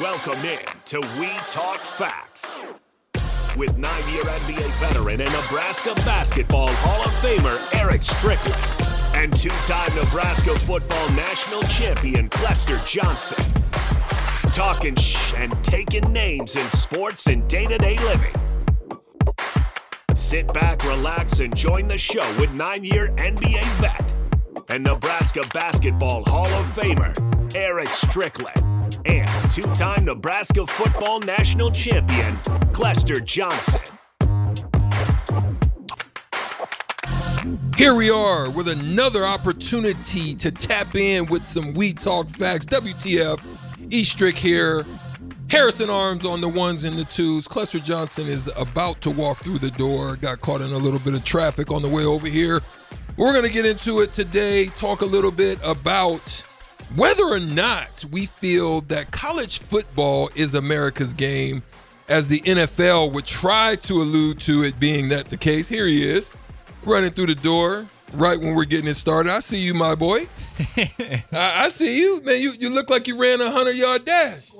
Welcome in to We Talk Facts with nine year NBA veteran and Nebraska Basketball Hall of Famer Eric Strickland and two time Nebraska football national champion Clester Johnson. Talking shh and taking names in sports and day to day living. Sit back, relax, and join the show with nine year NBA vet and Nebraska Basketball Hall of Famer Eric Strickland and two time Nebraska football national champion Clester Johnson. Here we are with another opportunity to tap in with some We Talk Facts. WTF, E Strick here. Harrison Arms on the ones and the twos. Clester Johnson is about to walk through the door. Got caught in a little bit of traffic on the way over here. We're going to get into it today, talk a little bit about whether or not we feel that college football is America's game, as the NFL would try to allude to it being that the case. Here he is, running through the door right when we're getting it started. I see you, my boy. I, I see you, man. You you look like you ran a hundred yard dash.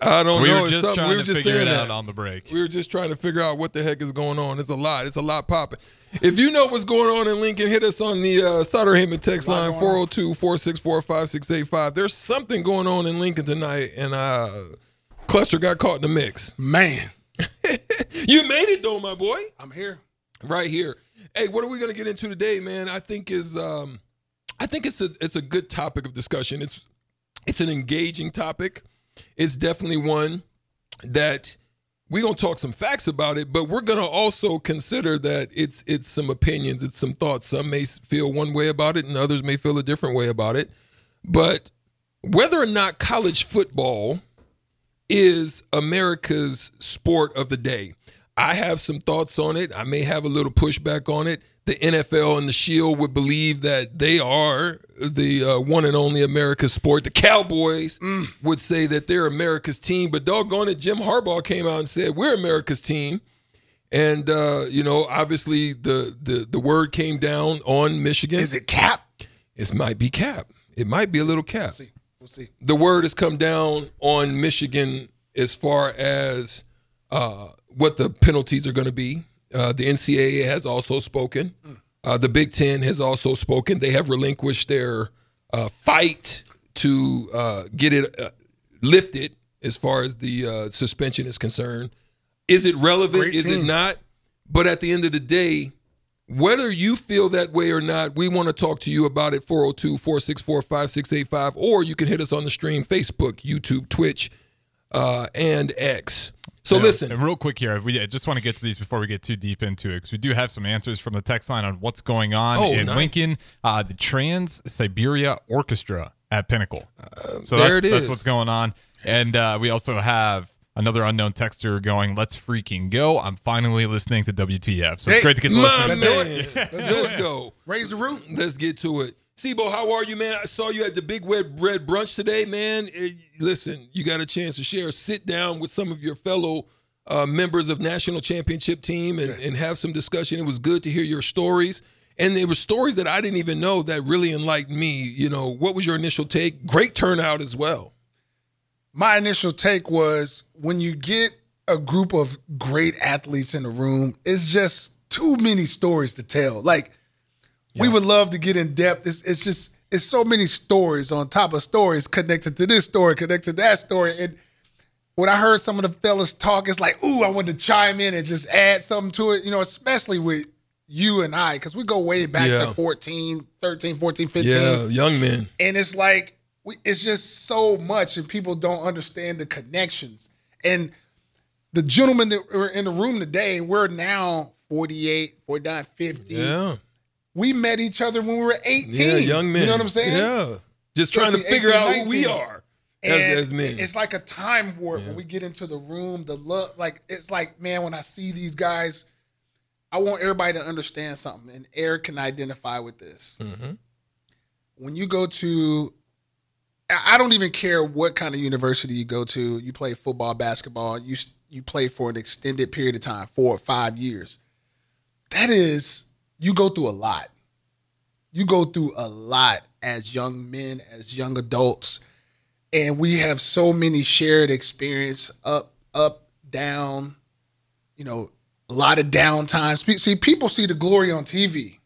I don't we know. were It's just trying we were to just figure it out that. on the break. We were just trying to figure out what the heck is going on. It's a lot. It's a lot popping. If you know what's going on in Lincoln, hit us on the uh, Sutter Heyman text line 402 464 5685. There's something going on in Lincoln tonight, and uh, Clester got caught in the mix. Man, You made it, though, my boy. I'm here. Right here. Hey, what are we going to get into today, man? I think is um, I think it's a it's a good topic of discussion. It's it's an engaging topic. It's definitely one that we're gonna talk some facts about it, but we're gonna also consider that it's it's some opinions, it's some thoughts. Some may feel one way about it, and others may feel a different way about it. But whether or not college football is America's sport of the day. I have some thoughts on it. I may have a little pushback on it. The NFL and the Shield would believe that they are the uh, one and only America's sport. The Cowboys would say that they're America's team, but doggone it, Jim Harbaugh came out and said we're America's team. And uh, you know, obviously the the the word came down on Michigan. Is it cap? It might be cap. It might be a little cap We'll see. We'll see. the word has come down on Michigan as far as uh, what the penalties are going to be. Uh, the NCAA has also spoken. Uh, the Big Ten has also spoken. They have relinquished their uh, fight to uh, get it uh, lifted as far as the uh, suspension is concerned. Is it relevant? Great Is it not? But at the end of the day, whether you feel that way or not, we want to talk to you about it 402 464 5685, or you can hit us on the stream Facebook, YouTube, Twitch, uh, and X. So Yeah, listen, real quick here, we I just want to get to these before we get too deep into it because we do have some answers from the text line on what's going on Oh, in nice. Lincoln, uh, the Trans-Siberian Orchestra at Pinnacle. so Uh, there that's, it that's what's going on, and uh, we also have another unknown texter going, "Let's freaking go!" I'm finally listening to WTF, so it's great to get the my listeners. man, Let's do it. let's it. go. Raise the roof. Let's get to it. Sibo, how are you, man? I saw you at the Big Red Red Brunch today, man. Listen, you got a chance to share. Sit down with some of your fellow uh, members of national championship team and, and have some discussion. It was good to hear your stories. And there were stories that I didn't even know that really enlightened me. You know, what was your initial take? Great turnout as well. My initial take was when you get a group of great athletes in the room, it's just too many stories to tell. Like we would love to get in depth. It's, it's just it's so many stories on top of stories connected to this story, connected to that story. And when I heard some of the fellas talk, it's like, ooh, I wanted to chime in and just add something to it. You know, especially with you and I, because we go way back Yeah. to 14, 13, 14, 15 Yeah, young men. and it's like we, it's just so much and people don't understand the connections and the gentlemen that were in the room today we're now 48 49 50 Yeah. We met each other when we were 18 Yeah, young men. you know what i'm saying Yeah. Just trying to figure 18, out who we are and as, as men. it's like a time warp when we get into the room the look like it's like man when i see these guys i want everybody to understand something and eric can identify with this Mm-hmm. when you go to I I don't even care what kind of university you go to. You play football, basketball. You you play for an extended period of time, four or five years. That is, you go through a lot. You go through a lot as young men, as young adults, and we have so many shared experience up, up, down. You know, a lot of downtime. See, people see the glory on TV,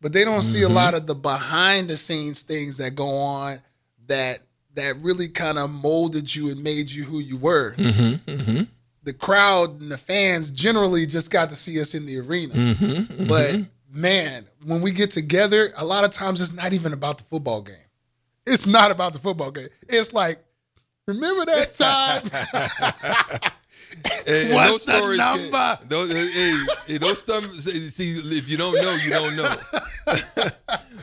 but they don't see a mm-hmm. lot of the behind the scenes things that go on that that really kind of molded you and made you who you were. Mm-hmm, mm-hmm. The crowd and the fans generally just got to see us in the arena, mm-hmm, mm-hmm. but man, when we get together, a lot of times it's not even about the football game. It's not about the football game. It's like, remember that time? And- and What's those the stories can- number? those, hey, hey, those stum- see, if you don't know, you don't know.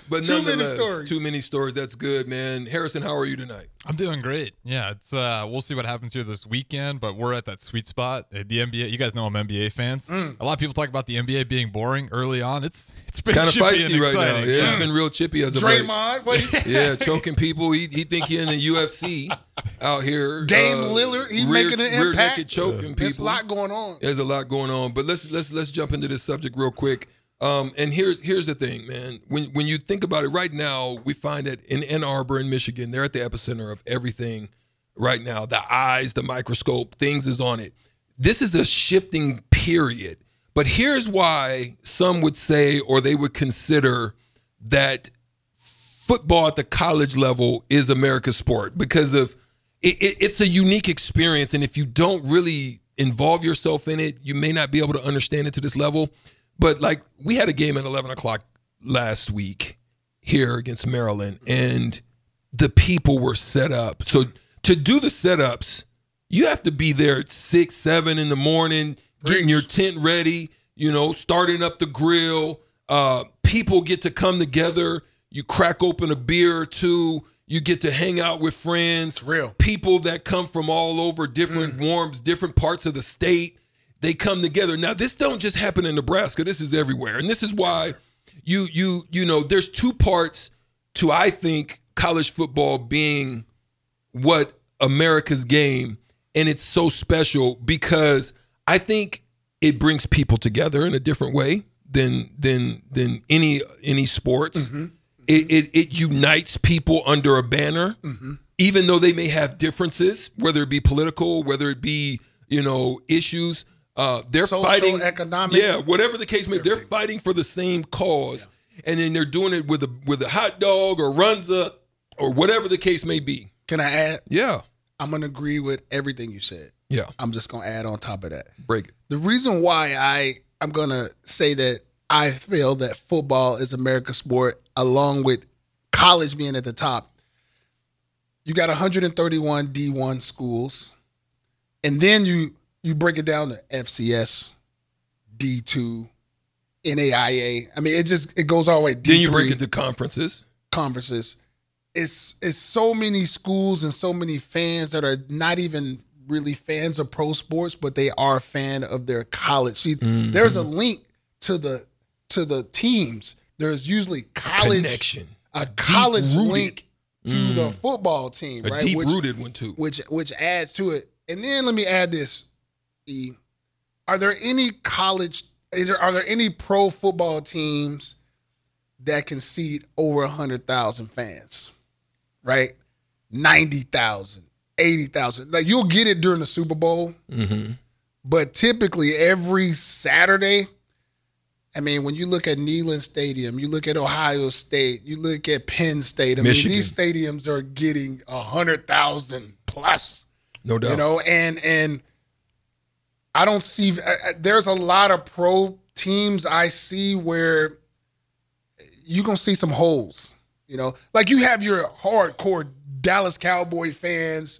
but Too many stories. Too many stories. That's good, man. Harrison, how are you tonight? I'm doing great. Yeah, it's uh we'll see what happens here this weekend, but we're at that sweet spot. Uh, The NBA, you guys know I'm NBA fans. Mm. A lot of people talk about the NBA being boring early on. It's it's been Kind of chippy and feisty right now. exciting. Yeah, it's been real chippy as a late. Draymond, what, Yeah, choking people. He he think he in the UFC out here. Dame uh, Lillard, he's rear, making an rear impact. naked choking people. There's a lot going on. There's a lot going on, but let's let's let's jump into this subject real quick. Um, and here's here's the thing, man. When when you think about it, right now we find that in Ann Arbor, in Michigan, they're at the epicenter of everything. Right now, the eyes, the microscope, things is on it. This is a shifting period. But here's why some would say, or they would consider that football at the college level is America's sport because of it, it, it's a unique experience, and if you don't really involve yourself in it, you may not be able to understand it to this level. But like we had a game at eleven o'clock last week here against Maryland, and the people were set up. So to do the setups, you have to be there at six, seven in the morning, getting your tent ready, you know, starting up the grill. Uh, people get to come together. You crack open a beer or two. You get to hang out with friends. real. People that come from all over different warms, different parts of the state. They come together. Now, this don't just happen in Nebraska. This is everywhere. And this is why you you you know, there's two parts to I think college football being what America's game and it's so special because I think it brings people together in a different way than than than any any sports. Mm-hmm. Mm-hmm. It, it it unites people under a banner, mm-hmm. even though they may have differences, whether it be political, whether it be you know issues. Uh, they're Social, fighting economic. Yeah, whatever the case may, they're fighting for the same cause, and then they're doing it with a with a hot dog or runza or whatever the case may be. Can I add? Yeah, I'm gonna agree with everything you said. yeah. I'm just gonna add on top of that. Break it. The reason why I I'm gonna say that I feel that football is America's sport, along with college being at the top. You got 131 D1 schools, and then you you break it down to FCS, D2, NAIA. I mean, it just it goes all the way. Then you break it to conferences. conferences. It's it's so many schools and so many fans that are not even really fans of pro sports, but they are a fan of their college. See, mm-hmm. there's a link to the to the teams. There's usually college Connection. a college Deep-rooted. link to the mm. football team, A right? deep rooted one too. which which adds to it. And then let me add this: E, are there any college? There, are there any pro football teams that can seat over hundred thousand fans? Right, 90,000, 80,000. Like you'll get it during the Super Bowl, Mm-hmm. but typically every Saturday. I mean, when you look at Neyland Stadium, you look at Ohio State, you look at Penn State. I Michigan. mean, these stadiums are getting a hundred thousand plus No doubt. you know and and i don't see I- I- there's a lot of pro teams i see where you gonna see some holes you know like you have your hardcore dallas cowboy fans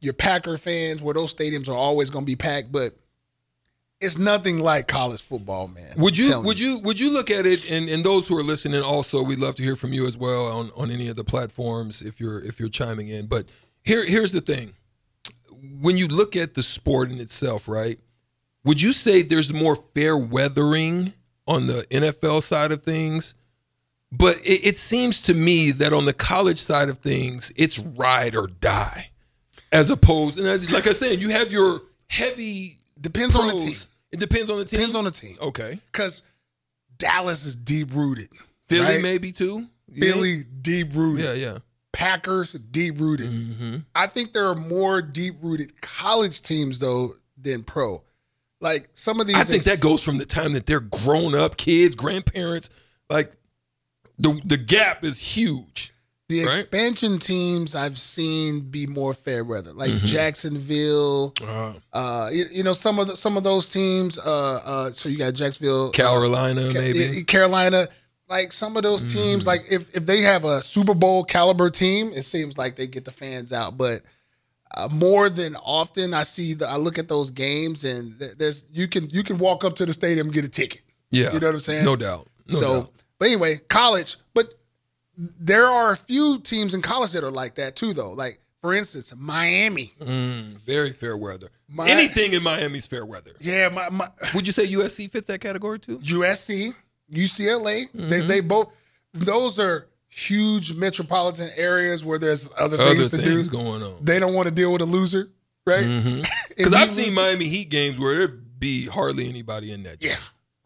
your packer fans where those stadiums are always gonna be packed but it's nothing like college football man Would you would you would you look at it and, and those who are listening also we'd love to hear from you as well on, on any of the platforms if you're if you're chiming in. But here here's the thing. When you look at the sport in itself, right? Would you say there's more fair weathering on the NFL side of things? But it, it seems to me that on the college side of things, it's ride or die, as opposed. And I- like I said, you have your heavy depends on the team It depends on the team. depends on the team Okay. because dallas is deep rooted Philly right? maybe too. Philly deep rooted Yeah, yeah. Packers, deep rooted. Mm-hmm. I think there are more deep rooted college teams though than pro. Like some of these, I think ex- that goes from the time that they're grown up, kids, grandparents. Like the the gap is huge. the right? expansion teams I've seen be more fair weather, like Mm-hmm. Jacksonville. Uh, Uh, you, you know some of the, some of those teams. Uh, uh, so you got Jacksonville, Carolina, Ca- maybe. Carolina. Like some of those teams, Mm-hmm. like if, if they have a Super Bowl caliber team, it seems like they get the fans out. But uh, more than often, I see the, I look at those games and th- there's you can you can walk up to the stadium and get a ticket. yeah, You know what I'm saying? No doubt. No so, doubt. but anyway, college. But there are a few teams in college that are like that too, though. Like for instance, Miami. Mm, very fair weather. My- Anything in Miami's fair weather. Yeah, my, my Would you say USC fits that category too? USC, UCLA. They Mm-hmm. they both those are huge metropolitan areas where there's other Other things to things do. going on. They don't want to deal with a loser, right? Because If I've seen Miami Heat games where there'd be hardly anybody in that. Yeah, gym.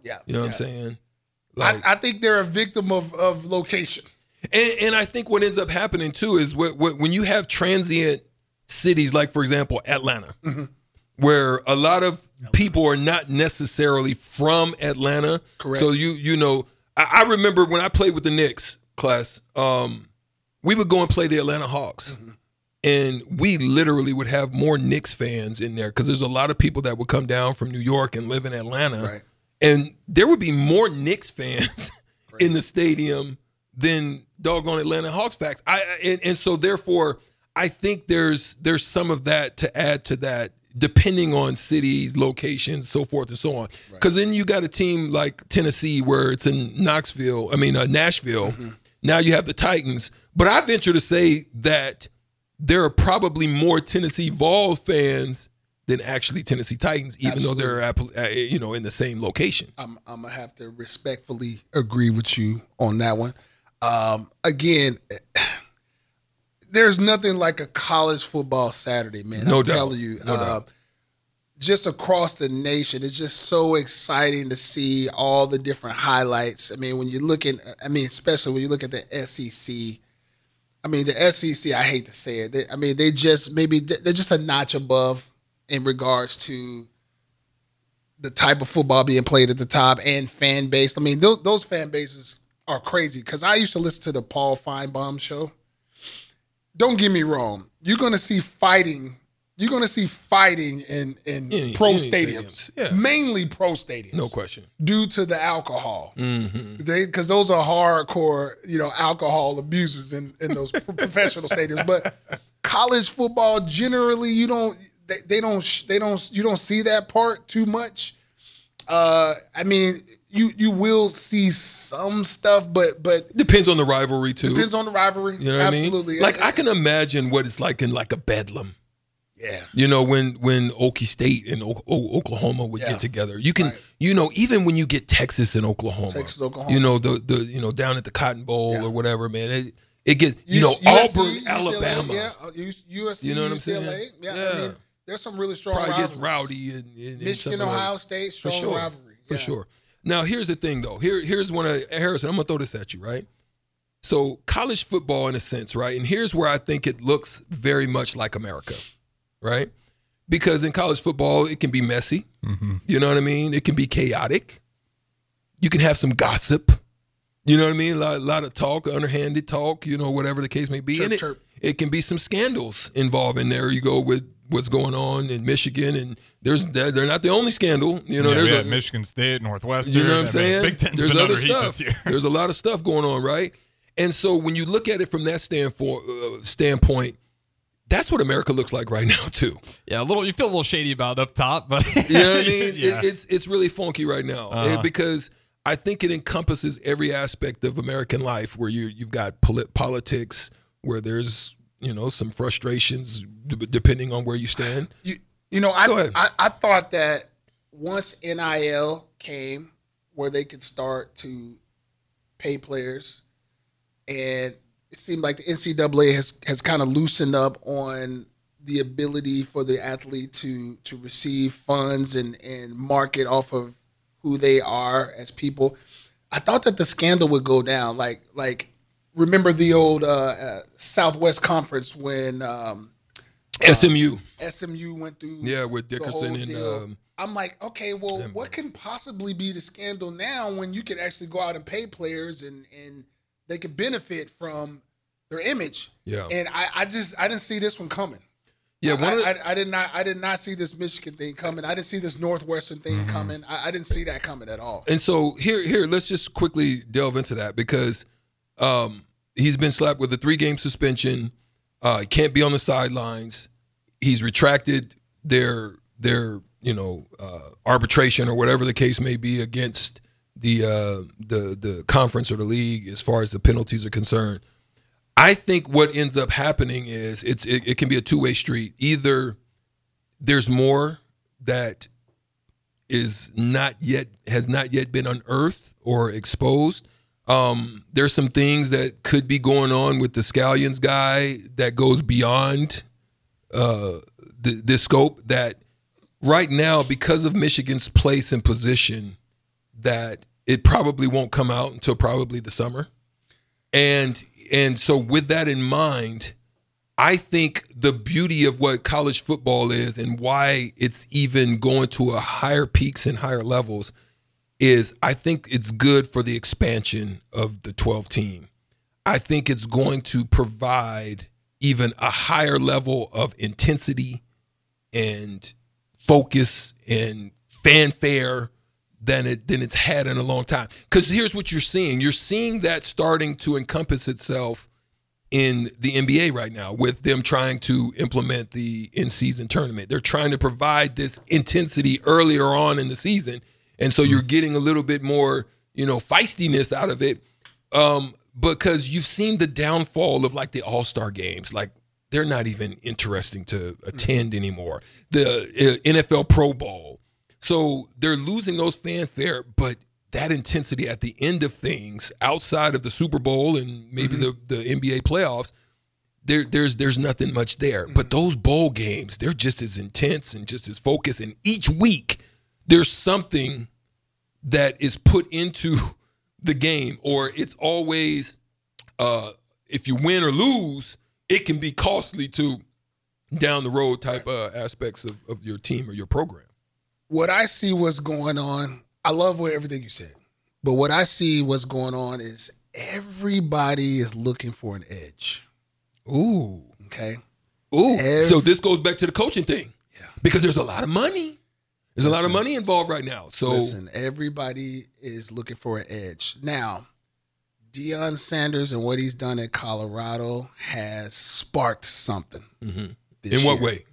yeah. You know what. I'm saying? Like, I, I think they're a victim of of location. And, and I think what ends up happening too is what, what, when you have transient cities, like for example Atlanta, Mm-hmm. where a lot of people are not necessarily from Atlanta. Correct. So you you know, I, I remember when I played with the Knicks class, um, we would go and play the Atlanta Hawks. Mm-hmm. And we literally would have more Knicks fans in there because there's a lot of people that would come down from New York and live in Atlanta Right. and there would be more Knicks fans in the stadium than doggone Atlanta Hawks fans. I I- and, and so therefore, I think there's there's some of that to add to that, depending on cities, locations, so forth and so on. Because then you got a team like Tennessee where it's in Knoxville, I mean uh, Nashville. Now you have the Titans, but I venture to say that there are probably more Tennessee Vols fans than actually Tennessee Titans, even though they're uh, you know in the same location. I'm I'm gonna have to respectfully agree with you on that one. Um, again, there's nothing like a college football Saturday, man. No I'm doubt. telling you. No uh, doubt. Just across the nation, it's just so exciting to see all the different highlights. I mean, when you're looking, I mean, especially when you look at the SEC. I mean, the SEC. I hate to say it. They, I mean, they just maybe they're just a notch above in regards to the type of football being played at the top and fan base. I mean, those, those fan bases are crazy because I used to listen to the Paul Finebaum show. Don't get me wrong. You're going to see fighting. You're going to see fighting in, in pro stadiums, yeah. mainly pro stadiums. No question. Due to the alcohol, Mm-hmm. they because those are hardcore, you know, alcohol abusers in in those professional stadiums. But college football, generally, you don't they, they don't they don't you don't see that part too much. Uh, I mean, you you will see some stuff, but but Depends on the rivalry too. depends on the rivalry. you know what Absolutely, I mean? Like I can imagine what it's like in like a bedlam. yeah, You know, when when Okie State and o- o- Oklahoma would Yeah. get together, you can, Right. you know, even when you get Texas and Oklahoma, Texas, Oklahoma. you know the the you know down at the Cotton Bowl Yeah. or whatever, man, it it get you know USC, Auburn, UCLA, Alabama, yeah, USC, You know what I'm UCLA, saying? yeah. I mean, there's some really strong. probably gets rivalries. rowdy in, Michigan, some of those. Ohio State, for strong sure, rivalry for sure. Now here's the thing though. Here here's one of Harrison. I'm gonna throw this at you, right? So college football, in a sense, right? And here's where I think it looks very much like America, right? Because in college football, it can be messy. Mm-hmm. You know what I mean? It can be chaotic. You can have some gossip. You know what I mean? A lot, a lot of talk, underhanded talk. You know, whatever the case may be. Chirp, and it, chirp. it can be some scandals involved in there. You go with what's going on in Michigan, and there's they're they're not the only scandal. You know, yeah, there's a, Michigan State, Northwestern. you know what I I'm mean, saying? Big Ten's There's been other stuff. this year. There's a lot of stuff going on, right? And so when you look at it from that standpoint, uh, standpoint, that's what America looks like right now too. Yeah, a little. You feel a little shady about it up top, but You know what I mean? yeah. It- it's it's really funky right now Uh-huh. It- because I think it encompasses every aspect of American life, where you you've got polit- politics, where there's you know some frustrations d- depending on where you stand. You, you know, I, I I thought that once NIL came, where they could start to pay players, and it seemed like the NCAA has has kind of loosened up on the ability for the athlete to to receive funds and and market off of who they are as people. I thought that the scandal would go down, like like remember the old uh, uh, Southwest Conference when um, SMU. SMU went through Yeah, with Dickerson and um, I'm like, okay, well, what can possibly be the scandal now when you can actually go out and pay players and and they can benefit from their image? Yeah. And I, I just I didn't see this one coming. yeah, I, the, I, I did not I did not see this Michigan thing coming. I didn't see this Northwestern thing Mm-hmm. coming. I, I didn't see that coming at all. And so here, here, let's just quickly delve into that because um, he's been slapped with a three-game suspension. Uh, he can't be on the sidelines. He's retracted their their you know uh, arbitration or whatever the case may be against the uh, the the conference or the league as far as the penalties are concerned. I think what ends up happening is it's it, it can be a two-way street. Either there's more that is not yet has not yet been unearthed or exposed. Um, there's some things that could be going on with the Stalions guy that goes beyond uh, the, this scope. That right now, because of Michigan's place and position, that it probably won't come out until probably the summer. And and so with that in mind, I think the beauty of what college football is and why it's even going to a higher peaks and higher levels is I think it's good for the expansion of the 12 team. I think it's going to provide even a higher level of intensity and focus and fanfare than it than it's had in a long time. Cuz here's what you're seeing. You're seeing that starting to encompass itself in the NBA right now with them trying to implement the in-season tournament. They're trying to provide this intensity earlier on in the season, and so you're getting a little bit more, you know, feistiness out of it. Um, because you've seen the downfall of like the All-Star games, like they're not even interesting to attend anymore. The uh, NFL Pro Bowl, so they're losing those fans there, but that intensity at the end of things, outside of the Super Bowl and maybe the, the NBA playoffs, there there's there's nothing much there. But those bowl games, they're just as intense and just as focused. And each week there's something that is put into the game, or it's always uh if you win or lose, it can be costly to down the road type uh, aspects of, of your team or your program. what I see what's going on, I love what everything you said. But what I see what's going on is everybody is looking for an edge. Ooh. Okay. Ooh. Ev- so this goes back to the coaching thing. Yeah. Because there's a lot of money. There's a lot of money involved right now. So Listen, everybody is looking for an edge. Now, Deion Sanders and what he's done at Colorado has sparked something. Mm-hmm. in what year. way?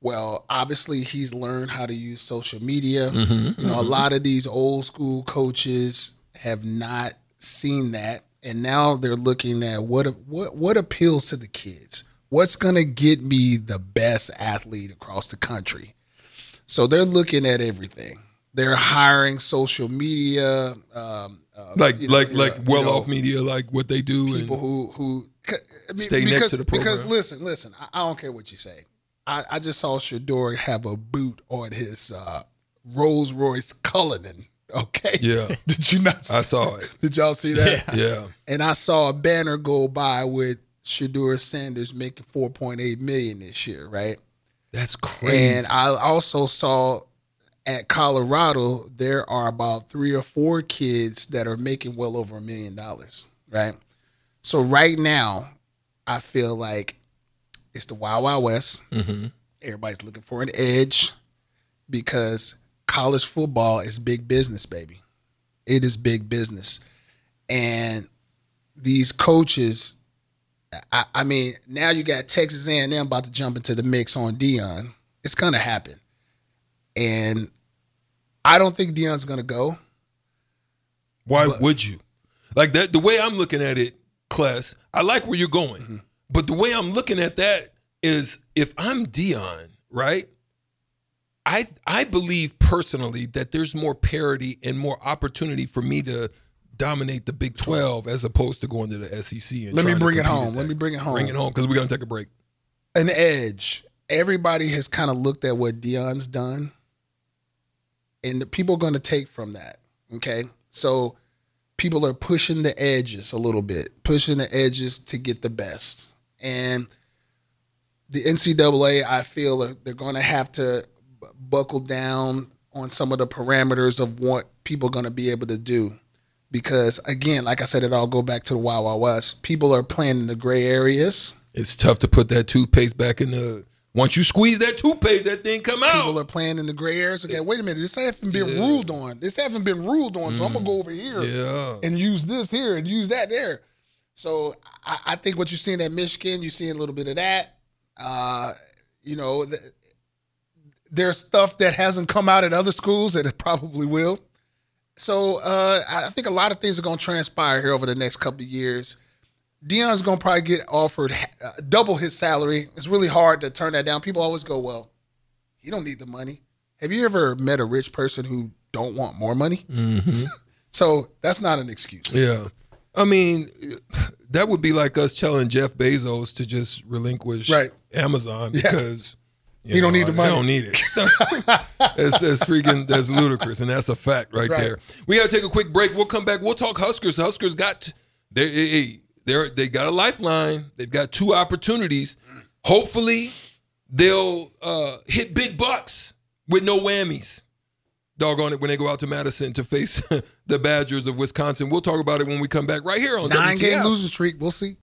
Well, obviously he's learned how to use social media. Mm-hmm. You know, a lot of these old school coaches have not seen that, and now they're looking at what what what appeals to the kids. What's gonna get me the best athlete across the country? So they're looking at everything. They're hiring social media, um, uh, Like you know, like like well you know, off media, like what they do people who who I mean, Stay next because, to the Because listen, listen, I, I don't care what you say. I, I just saw Shedeur have a boot on his uh, Rolls Royce Cullinan. Okay. Yeah. Did you not? I saw it. Did y'all see that? Yeah. And I saw a banner go by with Shedeur Sanders making 4.8 million this year, right? That's crazy. And I also saw at Colorado there are about three or four kids that are making well over a million dollars, right? So right now, I feel like it's the Wild Wild West. Mm-hmm. Everybody's looking for an edge because college football is big business, baby. It is big business, and these coaches. I, I mean, now you got Texas A&M about to jump into the mix on Deion. It's gonna happen, and I don't think Deion's gonna go. Why would you? Like that the way I'm looking at it, class. I like where you're going. Mm-hmm. But the way I'm looking at that is if I'm Deion, right? I I believe personally that there's more parity and more opportunity for me to dominate the Big 12 as opposed to going to the SEC. And Let me bring it home. Let me bring it home. Bring it home because we're gonna take a break. An edge. Everybody has kind of looked at what Deion's done, and the people are going to take from that. Okay, so people are pushing the edges a little bit, pushing the edges to get the best. And the NCAA, I feel they're going to have to buckle down on some of the parameters of what people are going to be able to do. Because again, like I said, it all go back to the Wild Wild West. People are playing in the gray areas. It's tough to put that toothpaste back in the. Once you squeeze that toothpaste, that thing come out. People are playing in the gray areas. Okay, wait a minute. This haven't been Yeah. ruled on. This haven't been ruled on. So I'm gonna go over here yeah. and use this here and use that there. So I, I think what you're seeing at Michigan, you're seeing a little bit of that. Uh, you know, th- there's stuff that hasn't come out at other schools that it probably will. So uh, I think a lot of things are going to transpire here over the next couple of years. Deion's going to probably get offered uh, double his salary. It's really hard to turn that down. People always go, "Well, he don't need the money." Have you ever met a rich person who don't want more money? hmm So that's not an excuse. Yeah. I mean, that would be like us telling Jeff Bezos to just relinquish Right. Amazon because you He don't need the money. He don't need it. that's, that's freaking that's ludicrous, and that's a fact right, right. there. We got to take a quick break. We'll come back. We'll talk Huskers. Huskers got they they they got a lifeline. They've got two opportunities. Hopefully, they'll uh, hit big bucks with no whammies. Doggone it when they go out to Madison to face the Badgers of Wisconsin. We'll talk about it when we come back right here on Nine game WTF. losing streak. We'll see.